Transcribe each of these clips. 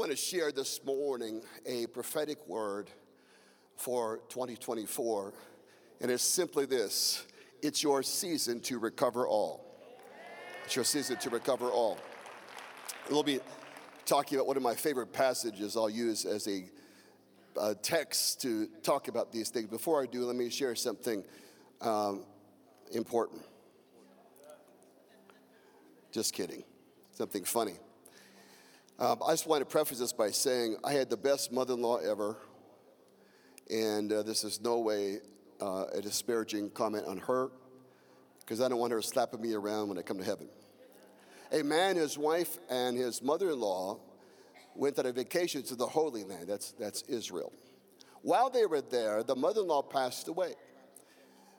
want to share this morning a prophetic word for 2024, and it's simply this it's your season to recover all. It's your season to recover all. We'll be talking about one of my favorite passages I'll use as a, a text to talk about these things. Before I do, let me share something um, important. Just kidding. Something funny. Um, I just want to preface this by saying I had the best mother in law ever, and uh, this is no way uh, a disparaging comment on her, because I don't want her slapping me around when I come to heaven. A man, his wife, and his mother in law went on a vacation to the Holy Land, that's, that's Israel. While they were there, the mother in law passed away.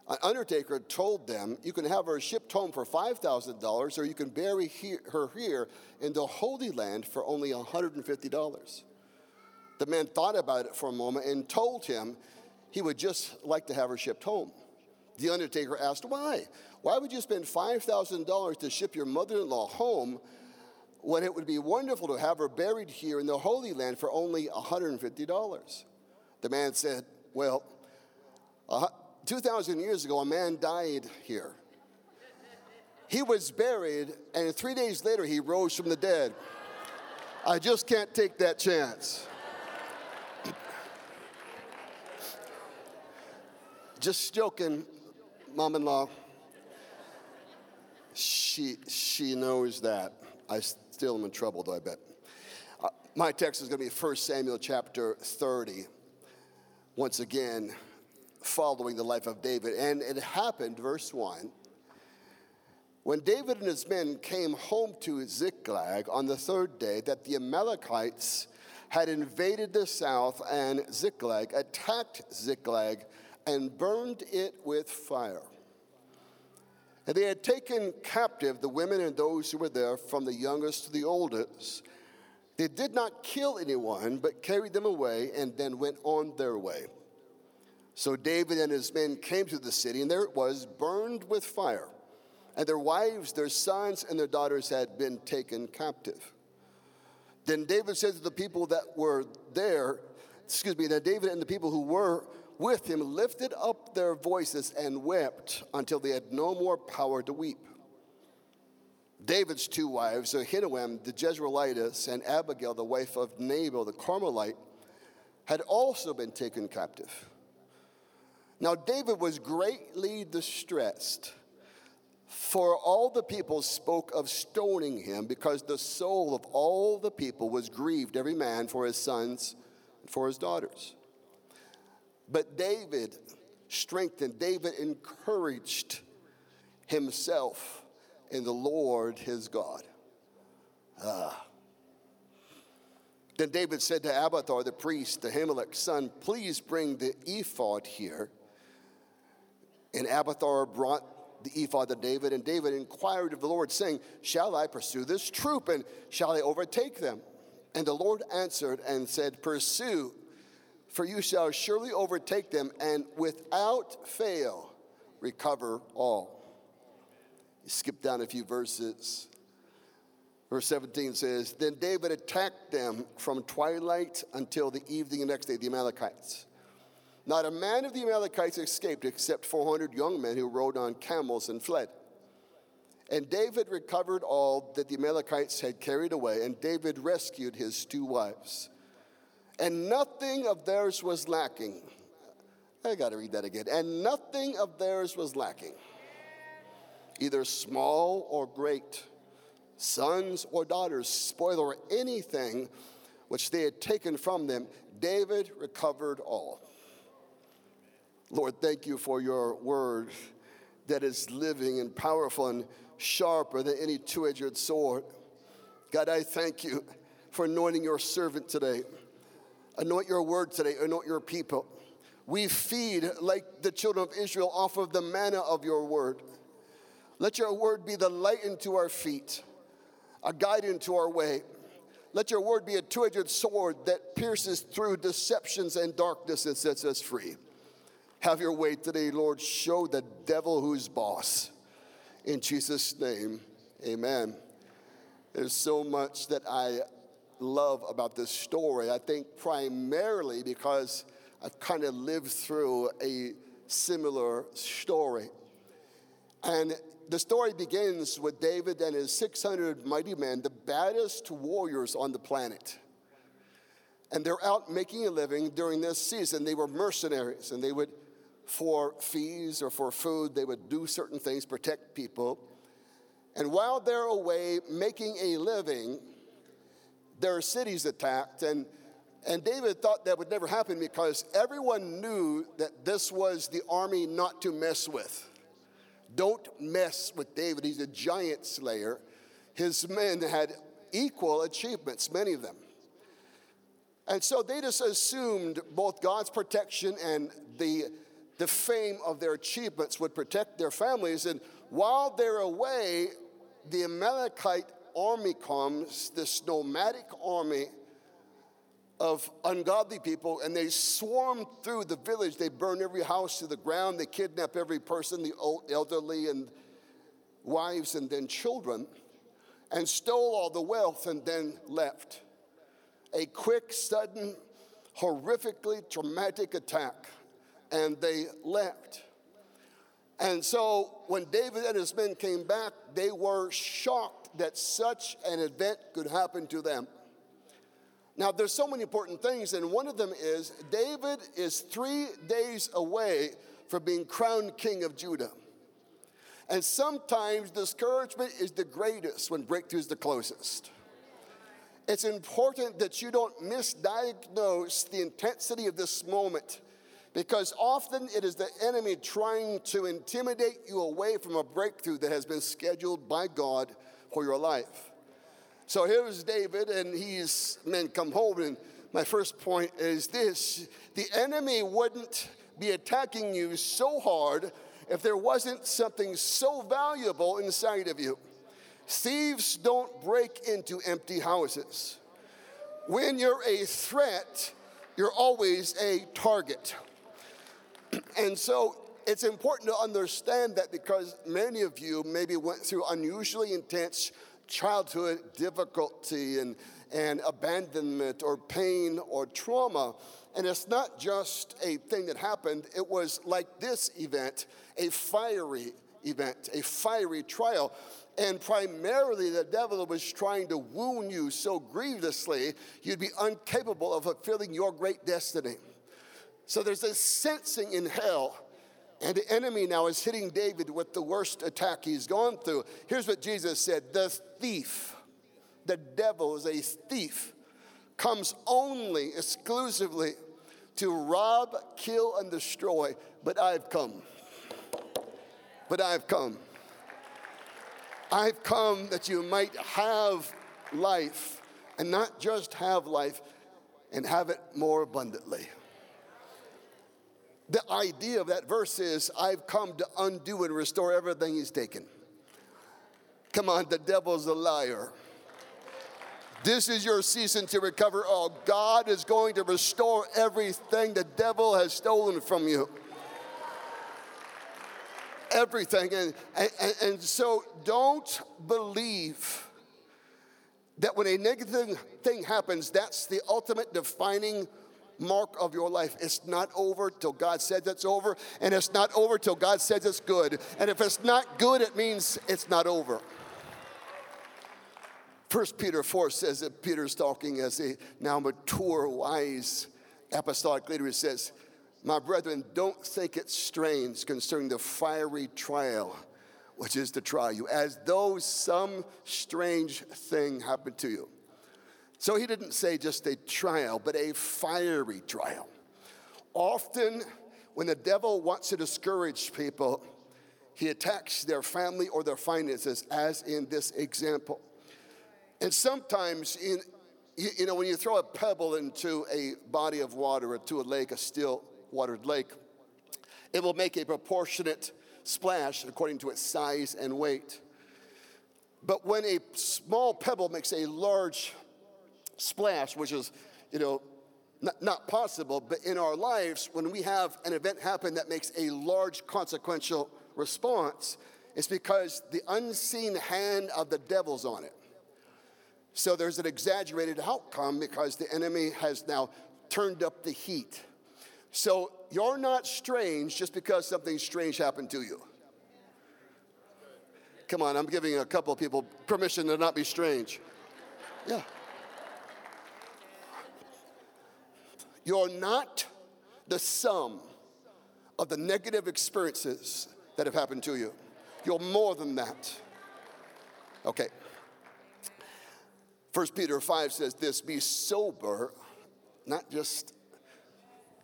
An undertaker told them, You can have her shipped home for $5,000 or you can bury her here in the Holy Land for only $150. The man thought about it for a moment and told him he would just like to have her shipped home. The undertaker asked, Why? Why would you spend $5,000 to ship your mother in law home when it would be wonderful to have her buried here in the Holy Land for only $150? The man said, Well, 2,000 years ago, a man died here. He was buried, and three days later, he rose from the dead. I just can't take that chance. just joking, mom in law. She, she knows that. I still am in trouble, though, I bet. Uh, my text is going to be 1 Samuel chapter 30. Once again, following the life of David. And it happened, verse 1, when David and his men came home to Ziklag on the third day, that the Amalekites had invaded the south and Ziklag, attacked Ziklag, and burned it with fire. And they had taken captive the women and those who were there, from the youngest to the oldest. They did not kill anyone, but carried them away and then went on their way. So David and his men came to the city, and there it was, burned with fire. And their wives, their sons, and their daughters had been taken captive. Then David said to the people that were there, excuse me, that David and the people who were with him lifted up their voices and wept until they had no more power to weep. David's two wives, Ahinoam the Jezreelitess and Abigail, the wife of Nabal the Carmelite, had also been taken captive. Now, David was greatly distressed, for all the people spoke of stoning him because the soul of all the people was grieved, every man for his sons and for his daughters. But David strengthened, David encouraged himself in the Lord his God. Ah. Then David said to Abiathar the priest, the Ahimelech's son, Please bring the ephod here. And Abiathar brought the ephod to David, and David inquired of the Lord, saying, Shall I pursue this troop, and shall I overtake them? And the Lord answered and said, Pursue, for you shall surely overtake them, and without fail recover all. You skip down a few verses. Verse 17 says, Then David attacked them from twilight until the evening the next day, the Amalekites. Not a man of the Amalekites escaped except 400 young men who rode on camels and fled. And David recovered all that the Amalekites had carried away, and David rescued his two wives. And nothing of theirs was lacking. I got to read that again. And nothing of theirs was lacking, either small or great, sons or daughters, spoil or anything which they had taken from them. David recovered all. Lord, thank you for your word that is living and powerful and sharper than any two edged sword. God, I thank you for anointing your servant today. Anoint your word today, anoint your people. We feed like the children of Israel off of the manna of your word. Let your word be the light into our feet, a guide into our way. Let your word be a two edged sword that pierces through deceptions and darkness and sets us free. Have your way today, Lord. Show the devil who's boss. In Jesus' name, amen. There's so much that I love about this story. I think primarily because I've kind of lived through a similar story. And the story begins with David and his 600 mighty men, the baddest warriors on the planet. And they're out making a living during this season. They were mercenaries, and they would, for fees or for food, they would do certain things, protect people. And while they're away making a living, their cities attacked. And, and David thought that would never happen because everyone knew that this was the army not to mess with. Don't mess with David. He's a giant slayer. His men had equal achievements, many of them. And so they just assumed both God's protection and the, the fame of their achievements would protect their families. And while they're away, the Amalekite army comes, this nomadic army of ungodly people, and they swarm through the village. They burn every house to the ground. They kidnap every person, the old, elderly and wives and then children, and stole all the wealth and then left. A quick, sudden, horrifically traumatic attack, and they left. And so when David and his men came back, they were shocked that such an event could happen to them. Now, there's so many important things, and one of them is David is three days away from being crowned king of Judah. And sometimes discouragement is the greatest when breakthrough is the closest. It's important that you don't misdiagnose the intensity of this moment because often it is the enemy trying to intimidate you away from a breakthrough that has been scheduled by God for your life. So here's David, and he's men come home. And my first point is this the enemy wouldn't be attacking you so hard if there wasn't something so valuable inside of you. Thieves don't break into empty houses. When you're a threat, you're always a target. And so it's important to understand that because many of you maybe went through unusually intense childhood difficulty and, and abandonment or pain or trauma. And it's not just a thing that happened, it was like this event, a fiery event, a fiery trial. And primarily, the devil was trying to wound you so grievously, you'd be incapable of fulfilling your great destiny. So there's a sensing in hell. And the enemy now is hitting David with the worst attack he's gone through. Here's what Jesus said The thief, the devil is a thief, comes only exclusively to rob, kill, and destroy. But I've come. But I've come. I've come that you might have life, and not just have life, and have it more abundantly. The idea of that verse is I've come to undo and restore everything he's taken. Come on, the devil's a liar. This is your season to recover all. God is going to restore everything the devil has stolen from you. Everything. And, and, and so don't believe that when a negative thing happens, that's the ultimate defining mark of your life. It's not over till God says it's over, and it's not over till God says it's good. And if it's not good, it means it's not over. First Peter 4 says that Peter's talking as a now mature, wise apostolic leader. He says, My brethren, don't think it strange concerning the fiery trial which is to try you, as though some strange thing happened to you. So he didn't say just a trial, but a fiery trial. Often, when the devil wants to discourage people, he attacks their family or their finances, as in this example. And sometimes, in, you know, when you throw a pebble into a body of water or to a lake, a still watered lake, it will make a proportionate splash according to its size and weight. But when a small pebble makes a large splash, which is, you know, not, not possible, but in our lives, when we have an event happen that makes a large consequential response, it's because the unseen hand of the devil's on it. So there's an exaggerated outcome because the enemy has now turned up the heat. So you're not strange just because something strange happened to you. Come on, I'm giving a couple of people permission to not be strange. Yeah. You're not the sum of the negative experiences that have happened to you. You're more than that. Okay. First Peter 5 says this be sober, not just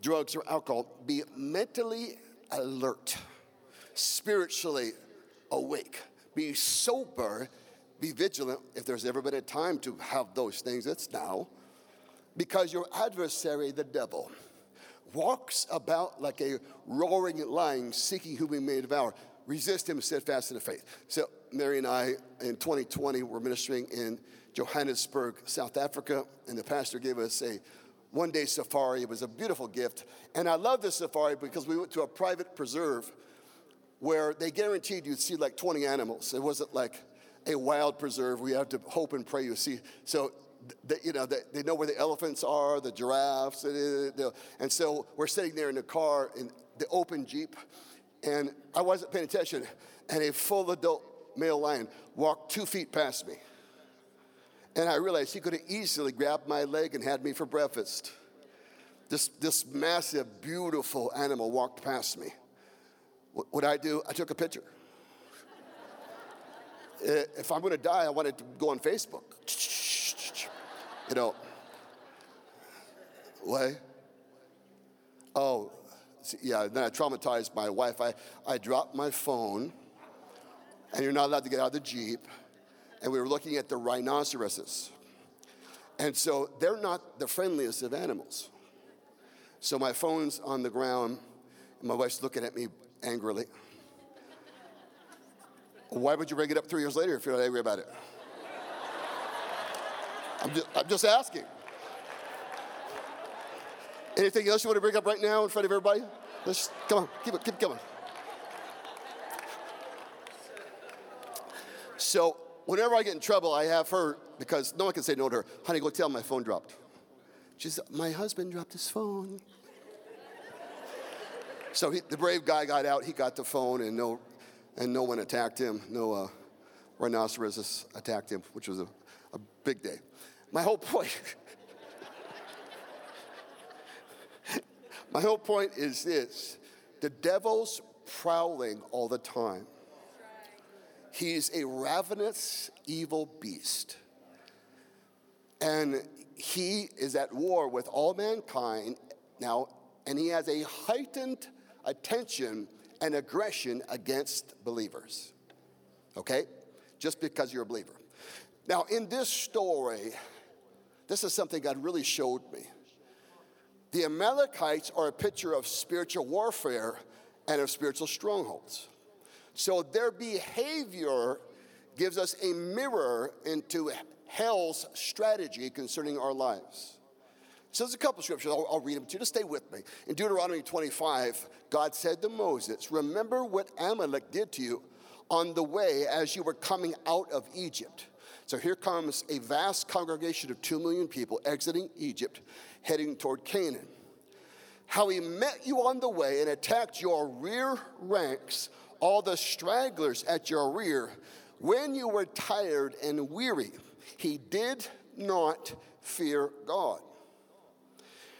drugs or alcohol, be mentally alert, spiritually awake, be sober, be vigilant. If there's ever been a time to have those things, it's now. Because your adversary, the devil, walks about like a roaring lion, seeking whom he may devour. Resist him steadfast in the faith. So Mary and I in 2020 were ministering in Johannesburg, South Africa, and the pastor gave us a one day safari. It was a beautiful gift. And I love this safari because we went to a private preserve where they guaranteed you'd see like 20 animals. It wasn't like a wild preserve. We have to hope and pray you see. So, they, you know, they, they know where the elephants are, the giraffes. And so we're sitting there in the car in the open Jeep, and I wasn't paying attention, and a full adult male lion walked two feet past me. And I realized he could have easily grabbed my leg and had me for breakfast. This, this massive, beautiful animal walked past me. What, what I do? I took a picture. if I'm going to die, I want to go on Facebook. You know. What? Oh, yeah, then I traumatized my wife. I, I dropped my phone, and you're not allowed to get out of the Jeep and we were looking at the rhinoceroses. And so they're not the friendliest of animals. So my phone's on the ground, and my wife's looking at me angrily. Why would you bring it up three years later if you're not angry about it? I'm just, I'm just asking. Anything else you want to bring up right now in front of everybody? Let's come on, keep it, keep coming. So whenever I get in trouble, I have her, because no one can say no to her, honey, go tell my phone dropped. She said, my husband dropped his phone. so he, the brave guy got out, he got the phone, and no, and no one attacked him. No uh, rhinoceros attacked him, which was a, a big day. My whole point, my whole point is this the devil's prowling all the time. He's a ravenous, evil beast. And he is at war with all mankind now, and he has a heightened attention and aggression against believers. Okay? Just because you're a believer. Now, in this story, this is something God really showed me. The Amalekites are a picture of spiritual warfare and of spiritual strongholds. So their behavior gives us a mirror into hell's strategy concerning our lives. So there's a couple scriptures, I'll, I'll, read them to you. Just stay with me. In Deuteronomy 25, God said to Moses, Remember what Amalek did to you on the way as you were coming out of Egypt. So here comes a vast congregation of two million people exiting Egypt, heading toward Canaan. How he met you on the way and attacked your rear ranks all the stragglers at your rear, when you were tired and weary, he did not fear God.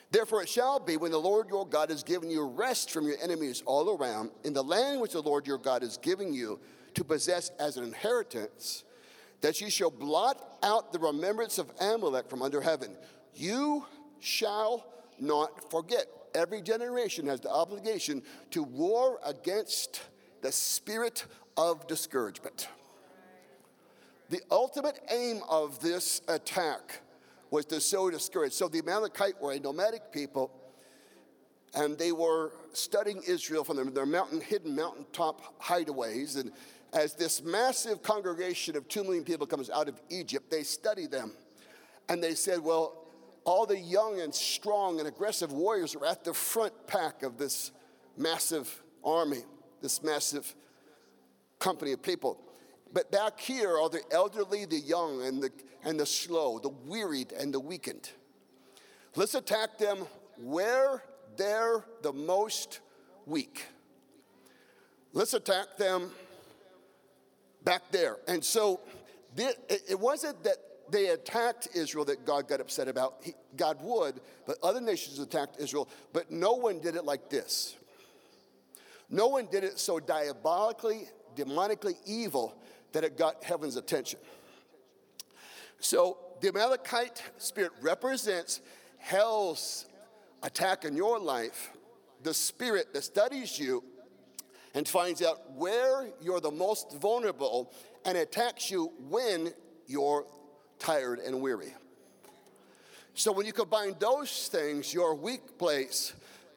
Therefore, it shall be when the Lord your God has given you rest from your enemies all around, in the land which the Lord your God is giving you to possess as an inheritance, that you shall blot out the remembrance of Amalek from under heaven. You shall not forget. Every generation has the obligation to war against the spirit of discouragement. The ultimate aim of this attack was to sow discouragement. So the Amalekite were a nomadic people, and they were studying Israel from their, their mountain, hidden mountaintop hideaways. And as this massive congregation of two million people comes out of Egypt, they study them. And they said, well, all the young and strong and aggressive warriors are at the front pack of this massive army this massive company of people. But back here are the elderly, the young, and the, and the slow, the wearied, and the weakened. Let's attack them where they're the most weak. Let's attack them back there. And so it wasn't that they attacked Israel that God got upset about. God would, but other nations attacked Israel, but no one did it like this. No one did it so diabolically, demonically evil that it got heaven's attention. So the Amalekite spirit represents hell's attack in your life, the spirit that studies you and finds out where you're the most vulnerable and attacks you when you're tired and weary. So when you combine those things, your weak place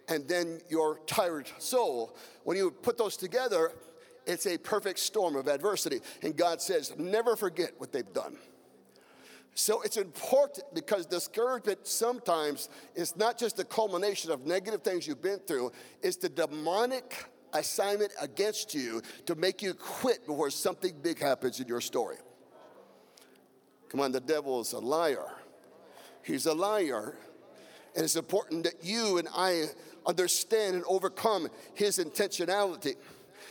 and then your tired soul, when you put those together, it's a perfect storm of adversity. And God says, never forget what they've done. So it's important because discouragement sometimes is not just the culmination of negative things you've been through, it's the demonic assignment against you to make you quit before something big happens in your story. Come on, the devil is a liar. He's a liar. And it's important that you and I understand and overcome his intentionality.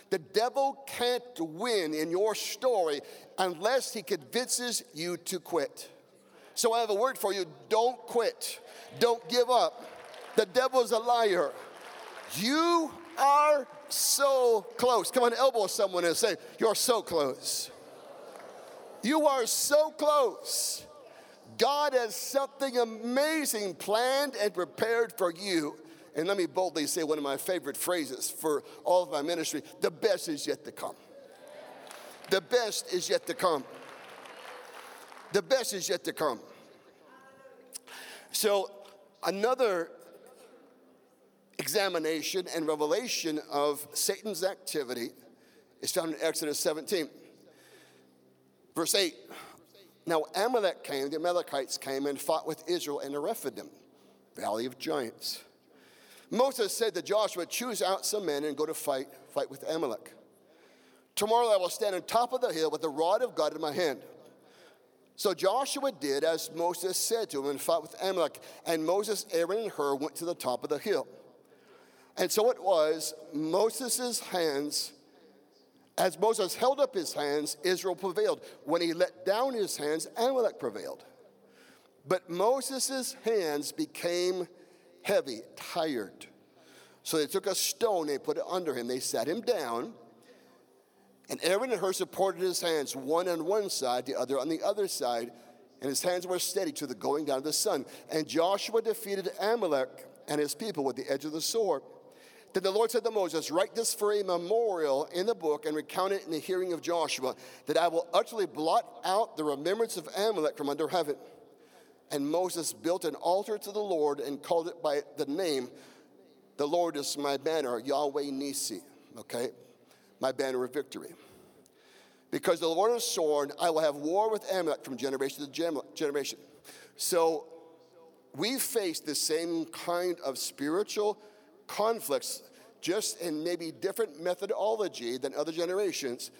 The devil can't win in your story unless he convinces you to quit. So I have a word for you don't quit, don't give up. The devil is a liar. You are so close. Come on, elbow someone and say, You're so close. You are so close. God has something amazing planned and prepared for you. And let me boldly say one of my favorite phrases for all of my ministry the best is yet to come. The best is yet to come. The best is yet to come. So, another examination and revelation of Satan's activity is found in Exodus 17. Verse 8 Now Amalek came, the Amalekites came and fought with Israel in the Rephidim, valley of giants. Moses said to Joshua, Choose out some men and go to fight, fight with Amalek. Tomorrow I will stand on top of the hill with the rod of God in my hand. So Joshua did as Moses said to him and fought with Amalek. And Moses, Aaron, and Hur went to the top of the hill. And so it was, Moses' hands as Moses held up his hands, Israel prevailed. When he let down his hands, Amalek prevailed. But Moses' hands became heavy, tired. So they took a stone, they put it under him, they sat him down. And Aaron and Hur supported his hands, one on one side, the other on the other side, and his hands were steady to the going down of the sun. And Joshua defeated Amalek and his people with the edge of the sword. Then the Lord said to Moses, Write this for a memorial in the book and recount it in the hearing of Joshua, that I will utterly blot out the remembrance of Amalek from under heaven. And Moses built an altar to the Lord and called it by the name, The Lord is my banner, Yahweh Nisi, okay? My banner of victory. Because the Lord has sworn, I will have war with Amalek from generation to generation. So we face the same kind of spiritual conflicts, just in maybe different methodology than other generations.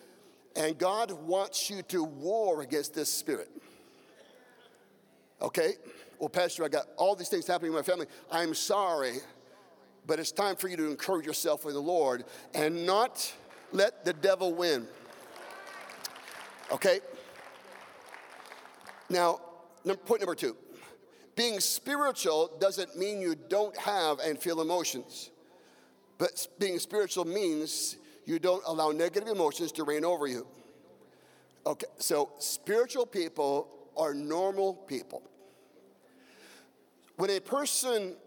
And God wants you to war against this spirit. Okay? Well, Pastor, I got all these things happening in my family. I'm sorry, but it's time for you to encourage yourself with the Lord and not let the devil win. Okay? Now, point number two being spiritual doesn't mean you don't have and feel emotions. But being spiritual means you don't allow negative emotions to reign over you. Okay, so spiritual people are normal people. When a person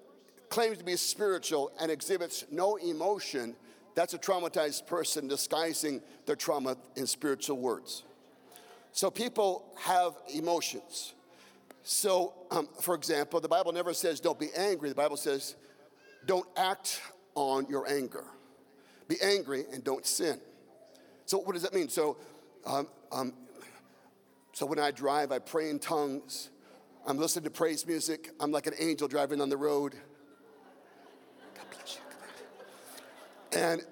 claims to be spiritual and exhibits no emotion, that's a traumatized person disguising their trauma in spiritual words. So people have emotions. So, um, for example, the Bible never says don't be angry. The Bible says don't act on your anger. Be angry and don't sin. So, what does that mean? So, um, um, so when I drive, I pray in tongues. I'm listening to praise music. I'm like an angel driving on the road. God bless you. And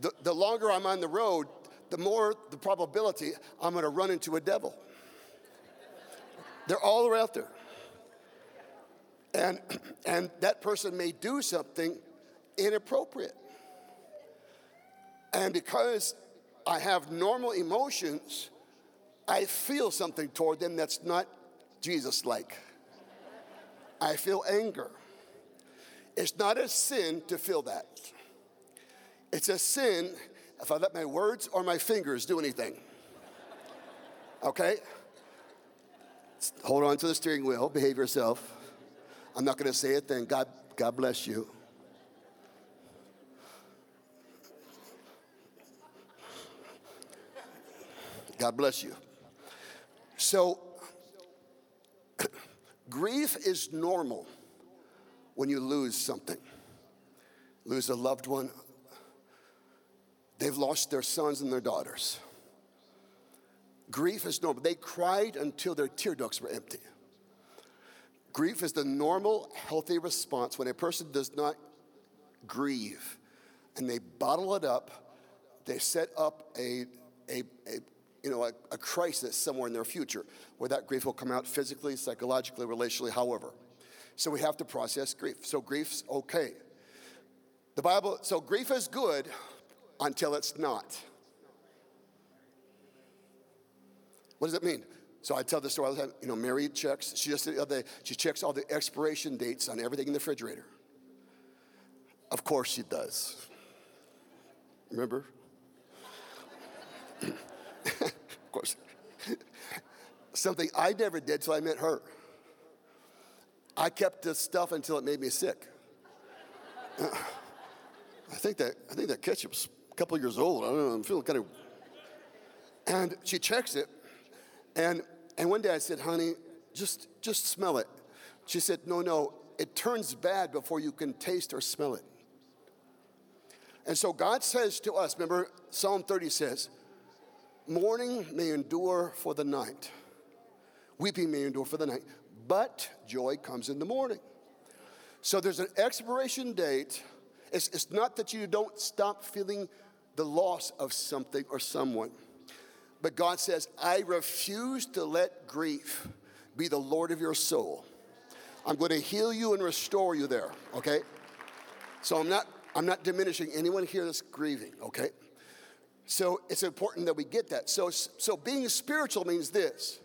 the, the longer I'm on the road, the more the probability I'm going to run into a devil. They're all out there. And, and that person may do something inappropriate. And because I have normal emotions, I feel something toward them that's not Jesus like. I feel anger. It's not a sin to feel that. It's a sin if I let my words or my fingers do anything. Okay? Hold on to the steering wheel, behave yourself. I'm not going to say a thing. God, God bless you. God bless you. So, grief is normal when you lose something. Lose a loved one, they've lost their sons and their daughters. Grief is normal. They cried until their tear ducts were empty. Grief is the normal, healthy response when a person does not grieve and they bottle it up, they set up a, a, a you know, a, a crisis somewhere in their future where that grief will come out physically, psychologically, relationally, however. So we have to process grief. So grief's okay. The Bible, so grief is good until it's not. What does that mean? So I tell the story all the time. You know, Mary checks, she just the other day, she checks all the expiration dates on everything in the refrigerator. Of course she does. Remember? of course. Something I never did till I met her. I kept this stuff until it made me sick. I think that I think that ketchup's a couple years old. I don't know. I'm feeling kind of. And she checks it, and and one day I said, "Honey, just just smell it." She said, "No, no. It turns bad before you can taste or smell it." And so God says to us. Remember, Psalm 30 says, Mourning may endure for the night, weeping may endure for the night, but joy comes in the morning. So there's an expiration date. It's, it's not that you don't stop feeling the loss of something or someone, but God says, I refuse to let grief be the Lord of your soul. I'm going to heal you and restore you there, okay? So I'm not I'm not diminishing anyone here that's grieving, okay? So it's important that we get that. So, so being spiritual means this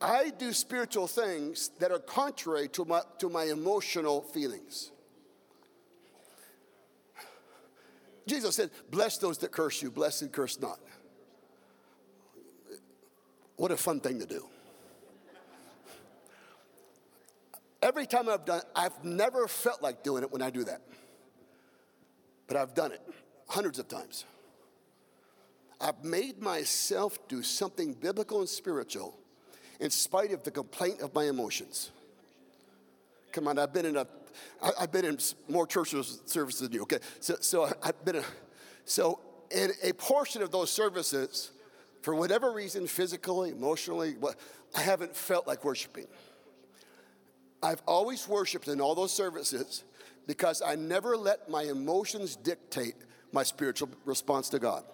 I do spiritual things that are contrary to my, to my emotional feelings. Jesus said, Bless those that curse you, bless and curse not. What a fun thing to do. Every time I've done I've never felt like doing it when I do that. But I've done it hundreds of times. I've made myself do something biblical and spiritual in spite of the complaint of my emotions. Come on, I've been in a, I've been in more church services than you. Okay, so so I've been a, so in a portion of those services, for whatever reason, physically, emotionally, I haven't felt like worshiping. I've always worshiped in all those services because I never let my emotions dictate my spiritual response to God.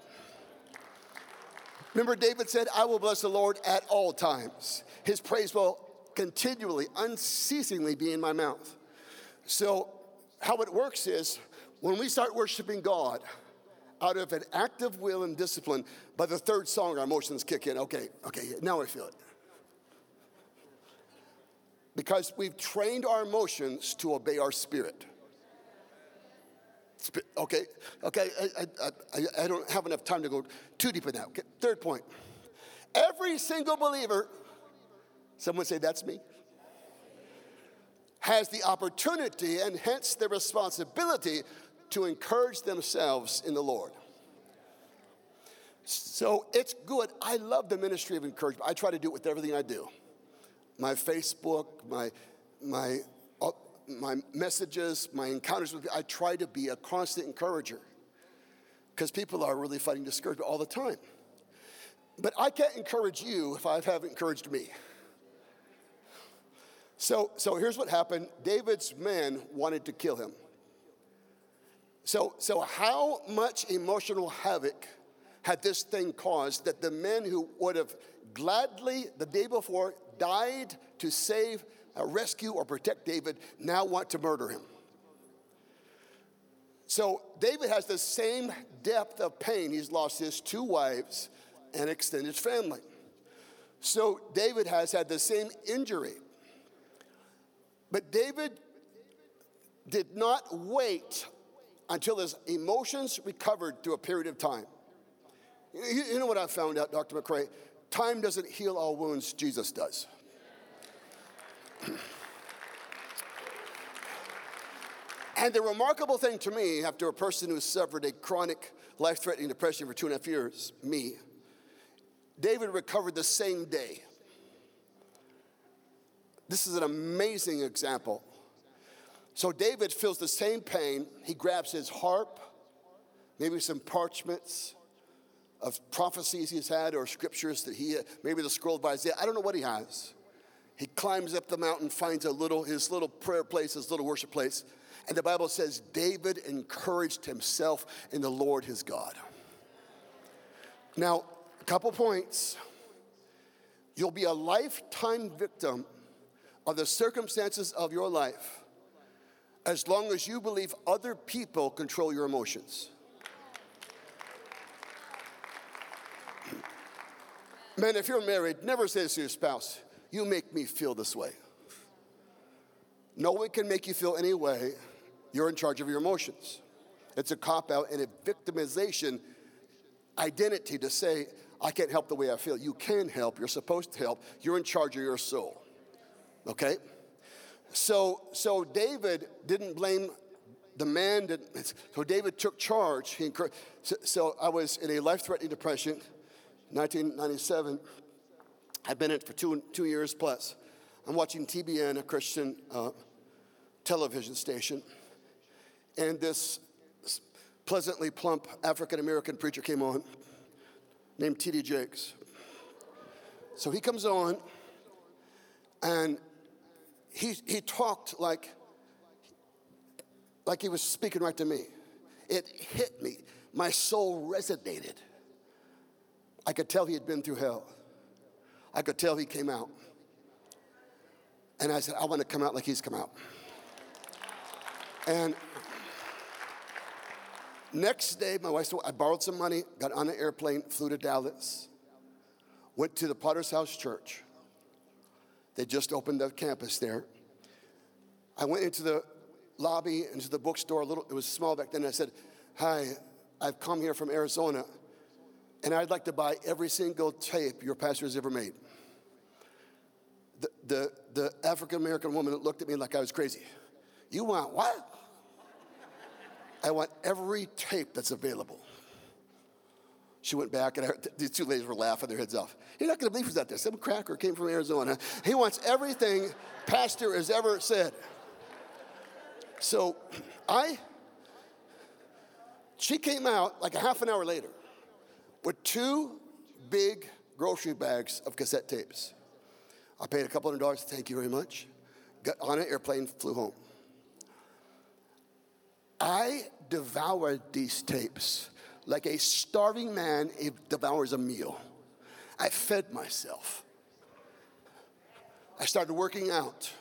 Remember, David said, I will bless the Lord at all times. His praise will continually, unceasingly be in my mouth. So, how it works is when we start worshiping God out of an active will and discipline, by the third song, our emotions kick in. Okay, okay, now I feel it. Because we've trained our emotions to obey our spirit. Okay, okay, I, I, I, don't have enough time to go too deep in that. Okay, third point. Every single believer, someone say, that's me, has the opportunity and hence the responsibility to encourage themselves in the Lord. So it's good. I love the ministry of encouragement. I try to do it with everything I do. My Facebook, my, my my messages, my encounters with people, I try to be a constant encourager because people are really fighting discouragement all the time. But I can't encourage you if I haven't encouraged me. So, so here's what happened David's men wanted to kill him. So, so how much emotional havoc had this thing caused that the men who would have gladly the day before died to save, uh, rescue, or protect David now want to murder him. So David has the same depth of pain. He's lost his two wives and extended family. So David has had the same injury. But David did not wait until his emotions recovered through a period of time. You, know what I found out, Dr. McCrae? Time doesn't heal all wounds, Jesus does. and the remarkable thing to me, after a person who suffered a chronic life threatening depression for two and a half years, me, David recovered the same day. This is an amazing example. So David feels the same pain. He grabs his harp, maybe some parchments of prophecies he's had or scriptures that he, maybe the scroll of Isaiah. I don't know what he has. He climbs up the mountain, finds a little, his little prayer place, his little worship place. And the Bible says David encouraged himself in the Lord his God. Now, a couple points. You'll be a lifetime victim of the circumstances of your life as long as you believe other people control your emotions. Man, if you're married, never say this to your spouse, you make me feel this way. No one can make you feel any way. You're in charge of your emotions. It's a cop out and a victimization identity to say, I can't help the way I feel. You can help. You're supposed to help. You're in charge of your soul. Okay? So, so David didn't blame the man. That, so David took charge. He so, so I was in a life-threatening depression, 1997. I've been in it for two, two years plus. I'm watching TBN, a Christian uh, television station, and this pleasantly plump African American preacher came on named T.D. Jakes. So he comes on, and he, he talked like, like he was speaking right to me. It hit me. My soul resonated. I could tell he had been through hell. I could tell he came out. And I said, I want to come out like he's come out. And next day, my wife, said, I borrowed some money, got on an airplane, flew to Dallas, went to the Potter's House Church. They just opened a campus there. I went into the lobby, into the bookstore, a little, it was small back then. I said, Hi, I've come here from Arizona, and I'd like to buy every single tape your pastor has ever made. The, the, the African American woman looked at me like I was crazy. You want what? I want every tape that's available. She went back, and heard, these two ladies were laughing their heads off. You're not going to believe who's out there. Some cracker came from Arizona. He wants everything pastor has ever said. So I, she came out like a half an hour later with two big grocery bags of cassette tapes. I paid a couple hundred dollars, thank you very much. Got on an airplane, flew home. I devoured these tapes like a starving man devours a meal. I fed myself. I started working out,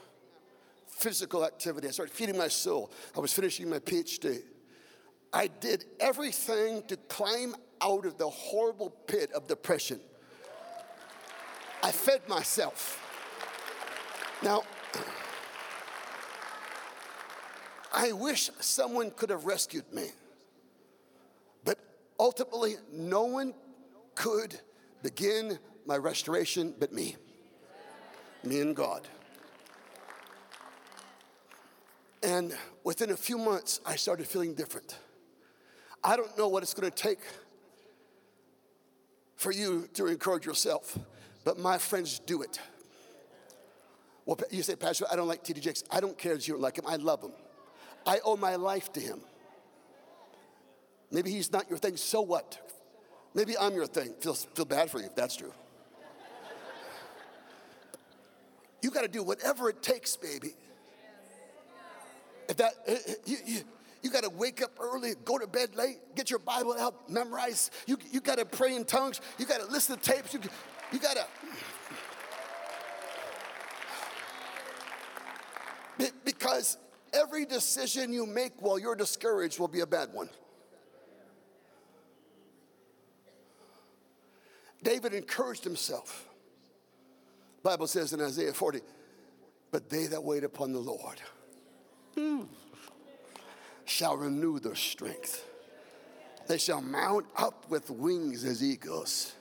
physical activity. I started feeding my soul. I was finishing my PhD. I did everything to climb out of the horrible pit of depression. I fed myself. Now, I wish someone could have rescued me. Ultimately, no one could begin my restoration but me, me and God. And within a few months, I started feeling different. I don't know what it's going to take for you to encourage yourself, but my friends do it. Well, you say, Pastor, I don't like T.D. Jakes. I don't care that you don't like him. I love him. I owe my life to him. Maybe he's not your thing, so what? Maybe I'm your thing. Feel, feel bad for you if that's true. You got to do whatever it takes, baby. If that, eh, eh, you, you, You got to wake up early, go to bed late, get your Bible out, memorize. You, you got to pray in tongues. You got to listen to tapes. You, you got to. Because every decision you make while you're discouraged will be a bad one. David encouraged himself. Bible says in Isaiah 40, but they that wait upon the Lord shall renew their strength. They shall mount up with wings as eagles.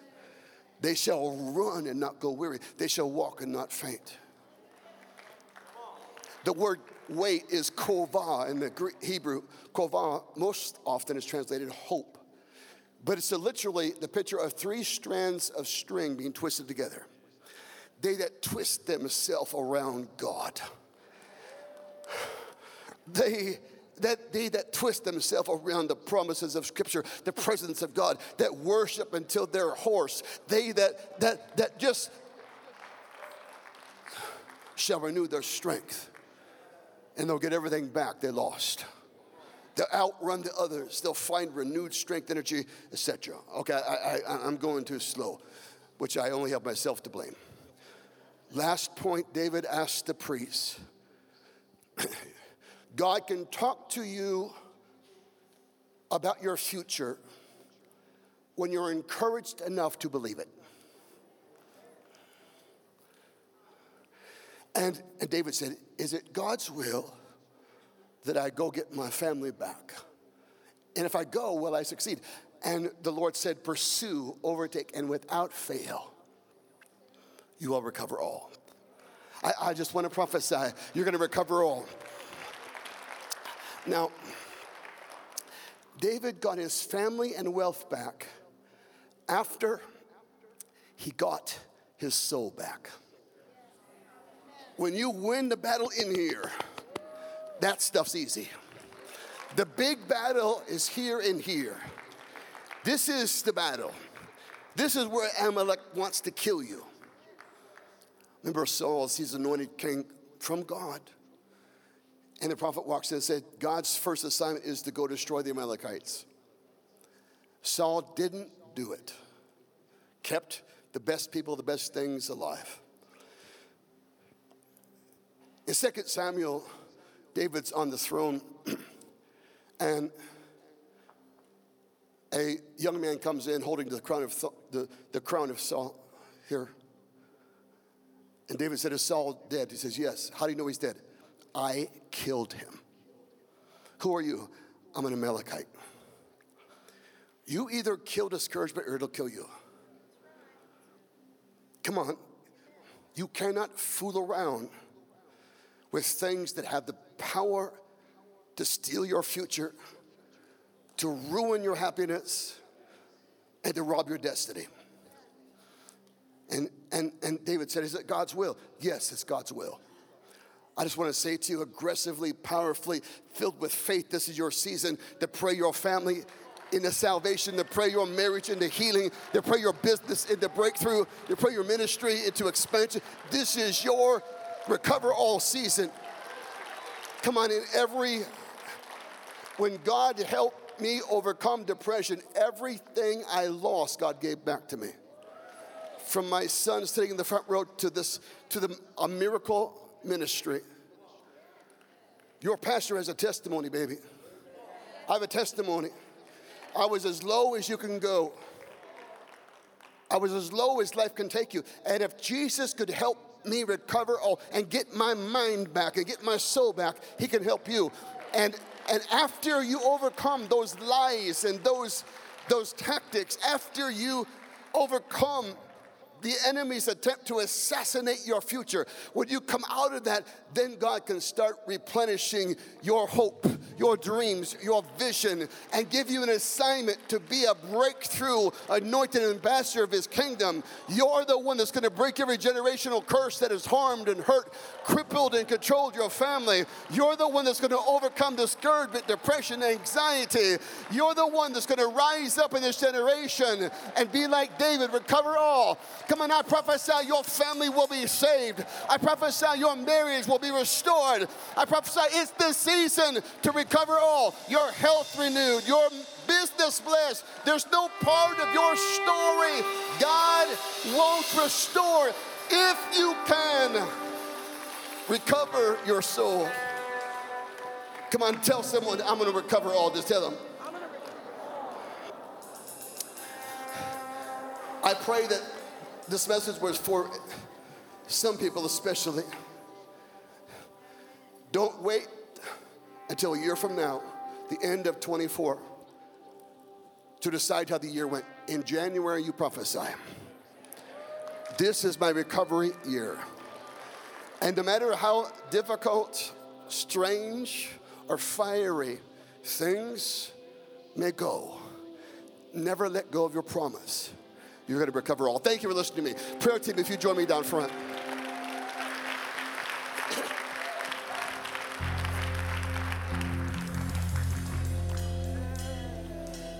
They shall run and not go weary. They shall walk and not faint. The word wait is kovah in the Greek, Hebrew. Kovah most often is translated hope. But it's literally the picture of three strands of string being twisted together. They that twist themselves around God. They that they that twist themselves around the promises of scripture the presence of god that worship until they're hoarse they that that that just shall renew their strength and they'll get everything back they lost they'll outrun the others. They'll find renewed strength energy etc okay I, I, i'm going too slow which i only have myself to blame. Last point david asked the priest God can talk to you about your future when you're encouraged enough to believe it. And, and David said, Is it God's will that I go get my family back? And if I go, will I succeed? And the Lord said, Pursue, overtake, and without fail, you will recover all. I, I just want to prophesy, you're going to recover all. Now, David got his family and wealth back after he got his soul back. When you win the battle in here, that stuff's easy. The big battle is here and here. This is the battle. This is where Amalek wants to kill you. Remember Saul, he's anointed king from God. And the prophet walks in and said, God's first assignment is to go destroy the Amalekites. Saul didn't do it, kept the best people, the best things alive. In 2 Samuel, David's on the throne, and a young man comes in holding the crown of, the, the crown of Saul here. And David said, Is Saul dead? He says, Yes. How do you know he's dead? I killed him. Who are you? I'm an Amalekite. You either kill discouragement or it'll kill you. Come on. You cannot fool around with things that have the power to steal your future, to ruin your happiness, and to rob your destiny. And, and, and David said, Is it God's will? Yes, it's God's will. I just want to say to you aggressively, powerfully, filled with faith, this is your season to pray your family into salvation, to pray your marriage into healing, to pray your business into breakthrough, to pray your ministry into expansion. This is your recover all season. Come on, in every, when God helped me overcome depression, everything I lost, God gave back to me. From my son sitting in the front row to this, to the, a miracle ministry. Your pastor has a testimony, baby. I have a testimony. I was as low as you can go. I was as low as life can take you. And if Jesus could help me recover all and get my mind back and get my soul back, he can help you. And and after you overcome those lies and those those tactics, after you overcome the enemy's attempt to assassinate your future. When you come out of that, then God can start replenishing your hope, your dreams, your vision, and give you an assignment to be a breakthrough, anointed ambassador of His kingdom. You're the one that's going to break every generational curse that has harmed and hurt, crippled and controlled your family. You're the one that's going to overcome discouragement, depression, anxiety. You're the one that's going to rise up in this generation and be like David, recover all Come on, I prophesy your family will be saved. I prophesy your marriage will be restored. I prophesy it's the season to recover all. Your health renewed, your business blessed. There's no part of your story God won't restore if you can recover your soul. Come on, tell someone I'm going to recover all. this. tell them. I pray that this message was for some people, especially. Don't wait until a year from now, the end of 24, to decide how the year went. In January, you prophesy. This is my recovery year. And no matter how difficult, strange, or fiery things may go, never let go of your promise. You're going to recover all. Thank you for listening to me. Prayer team, if you join me down front.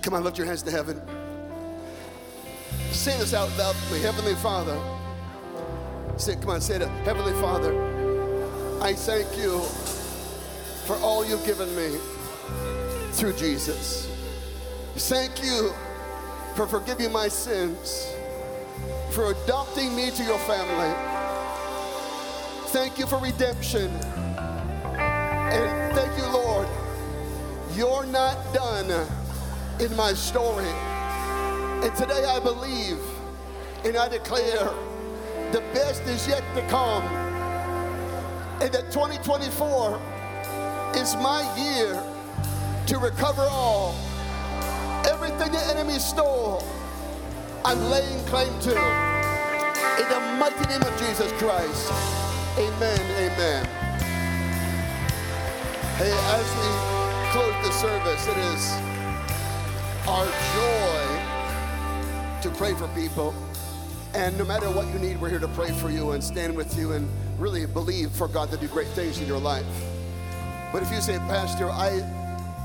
Come on, lift your hands to heaven. Say this out loud me. Heavenly Father. Say, come on, say it. Heavenly Father, I thank you for all you've given me through Jesus. Thank you for forgiving my sins, for adopting me to your family. Thank you for redemption. And thank you, Lord. You're not done in my story. And today I believe and I declare the best is yet to come. And that 2024 is my year to recover all. Everything the enemy stole, I'm laying claim to. In the mighty name of Jesus Christ. Amen. Amen. Hey, as we close the service, it is our joy to pray for people. And no matter what you need, we're here to pray for you and stand with you and really believe for God to do great things in your life. But if you say, Pastor, I,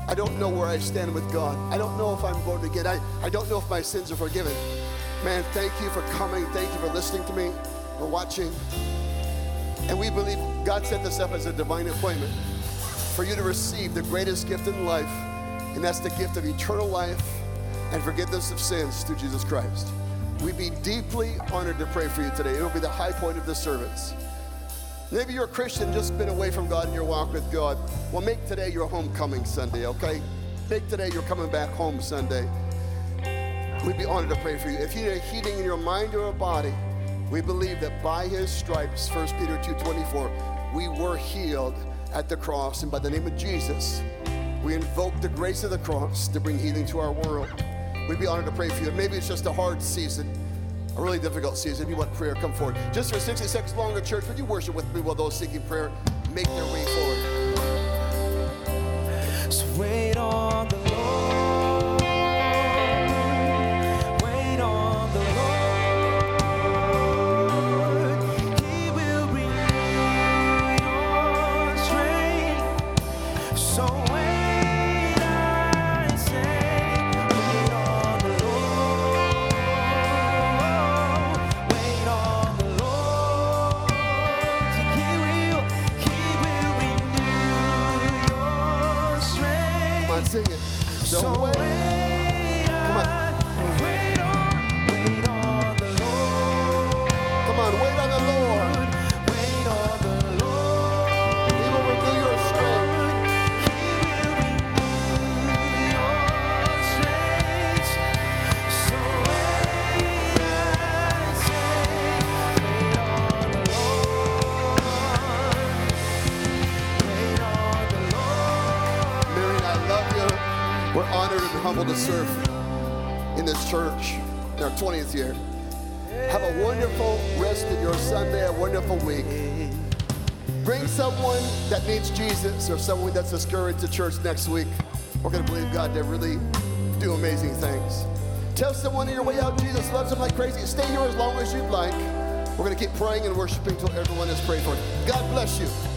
I don't know where I stand with God. I don't know if I'm born again. I, I don't know if my sins are forgiven. Man, thank you for coming. Thank you for listening to me, for watching. And we believe God set this up as a divine appointment for you to receive the greatest gift in life, and that's the gift of eternal life and forgiveness of sins through Jesus Christ. We'd be deeply honored to pray for you today. It'll be the high point of the service. Maybe you're a Christian, just been away from God in your walk with God. Well, make today your homecoming Sunday, okay? Make today your coming back home Sunday. We'd be honored to pray for you. If you need a healing in your mind or your body, we believe that by his stripes, 1 Peter 2.24, we were healed at the cross. And by the name of Jesus, we invoke the grace of the cross to bring healing to our world. We'd be honored to pray for you. Maybe it's just a hard season a really difficult season. If you want prayer, come forward. Just for 60 seconds longer, church, would you worship with me while those seeking prayer make their way forward? So wait on the to serve in this church in our 20th year. Have a wonderful rest of your Sunday, a wonderful week. Bring someone that needs Jesus or someone that's discouraged to church next week. We're going to believe God to really do amazing things. Tell someone on your way out Jesus loves them like crazy. Stay here as long as you'd like. We're going to keep praying and worshiping until everyone is prayed for. God bless you.